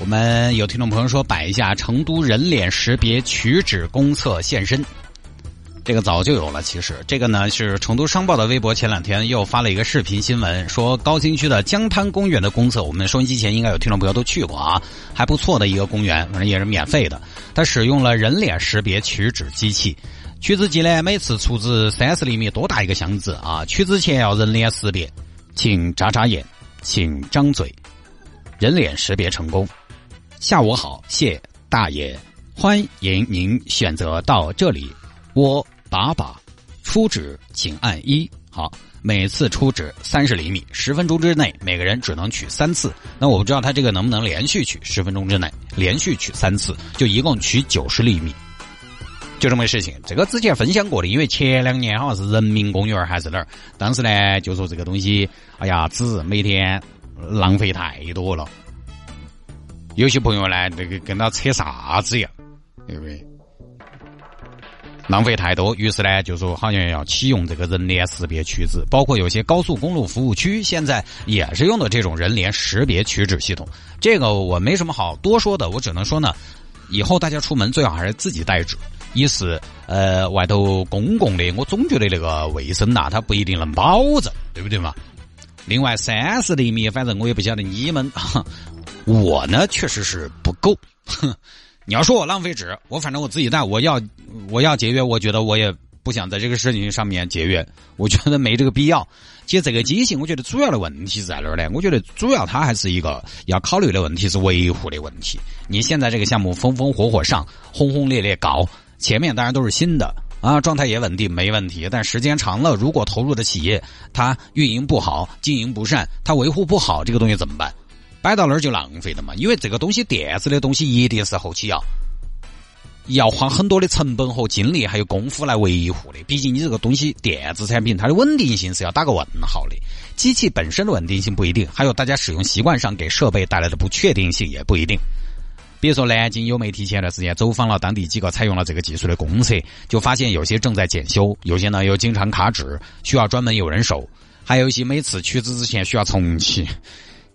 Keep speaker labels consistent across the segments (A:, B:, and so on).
A: 我们有听众朋友说摆一下成都人脸识别取纸公厕现身，这个早就有了。其实这个呢是成都商报的微博前两天又发了一个视频新闻，说高新区的江滩公园的公厕，我们收音机前应该有听众朋友都去过啊，还不错的一个公园，反正也是免费的。它使用了人脸识别取纸机器，取纸机呢每次出纸三十厘米多大一个箱子啊，取之前要人脸识别，请眨眨眼，请张嘴，人脸识别成功。下午好，谢大爷，欢迎您选择到这里。我把把出纸，请按一。好，每次出纸三十厘米，十分钟之内每个人只能取三次。那我不知道他这个能不能连续取，十分钟之内连续取三次，就一共取九十厘米。就这么个事情，这个之前分享过的，因为前两年好像是人民公园还是哪儿，当时呢就说这个东西，哎呀，纸每天浪费太多了。有些朋友呢，那个跟他扯啥子呀？对不对？浪费太多，于是呢，就说好像要启用这个人脸识别取纸，包括有些高速公路服务区现在也是用的这种人脸识别取纸系统。这个我没什么好多说的，我只能说呢，以后大家出门最好还是自己带纸。一是呃，外头公共的，我总觉得那个卫生呐，它不一定能保证，对不对嘛？另外三十厘米，反正我也不晓得你们。我呢，确实是不够。哼，你要说我浪费纸，我反正我自己带。我要我要节约，我觉得我也不想在这个事情上面节约。我觉得没这个必要。其实这个机型，我觉得主要的问题在哪儿呢？我觉得主要它还是一个要考虑的问题是维护的问题。你现在这个项目风风火火上，轰轰烈烈搞，前面当然都是新的啊，状态也稳定，没问题。但时间长了，如果投入的企业它运营不好、经营不善，它维护不好，这个东西怎么办？摆到那儿就浪费的嘛，因为这个东西电子的东西一定是后期要要花很多的成本和精力还有功夫来维护的。毕竟你这个东西电子产品，它的稳定性是要打个问号的。机器本身的稳定性不一定，还有大家使用习惯上给设备带来的不确定性也不一定。比如说南京有媒体前段时间走访了当地几个采用了这个技术的公厕，就发现有些正在检修，有些呢又经常卡纸，需要专门有人手，还有一些每次取纸之前需要重启。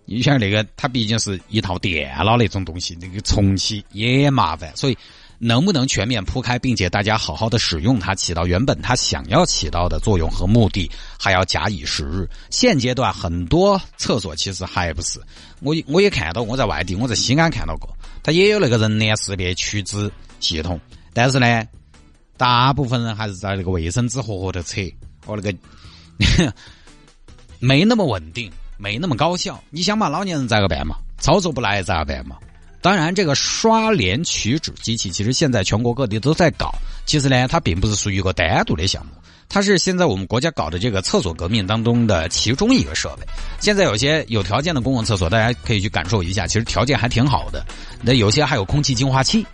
A: 你想那个，它毕竟是一套电脑那种东西，那个重启也麻烦，所以能不能全面铺开，并且大家好好的使用它，起到原本它想要起到的作用和目的，还要假以时日。现阶段很多厕所其实还不是，我我也看到，我在外地，我在西安看到过，它也有那个人脸识别取纸系统，但是呢，大部分人还是在那个卫生纸盒盒头扯，和那个 没那么稳定。没那么高效，你想把，老年人咋个办嘛？操作不来咋办嘛？当然，这个刷脸取纸机器，其实现在全国各地都在搞。其实呢，它并不是属于一个单独的项目，它是现在我们国家搞的这个厕所革命当中的其中一个设备。现在有些有条件的公共厕所，大家可以去感受一下，其实条件还挺好的。那有些还有空气净化器，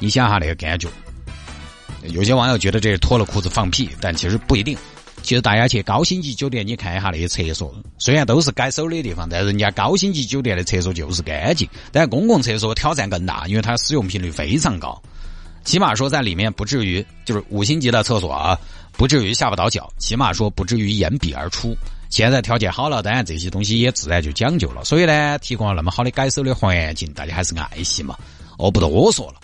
A: 你想下那个感觉。有些网友觉得这是脱了裤子放屁，但其实不一定。其实大家去高星级酒店，你看一下那些厕所，虽然都是该收的地方，但人家高星级酒店的厕所就是干净。但公共厕所挑战更大，因为它使用频率非常高，起码说在里面不至于就是五星级的厕所啊，不至于下不到脚，起码说不至于掩鼻而出。现在条件好了，当然这些东西也自然就讲究了。所以呢，提供了那么好的改手的环境，大家还是爱惜嘛。我不多说了。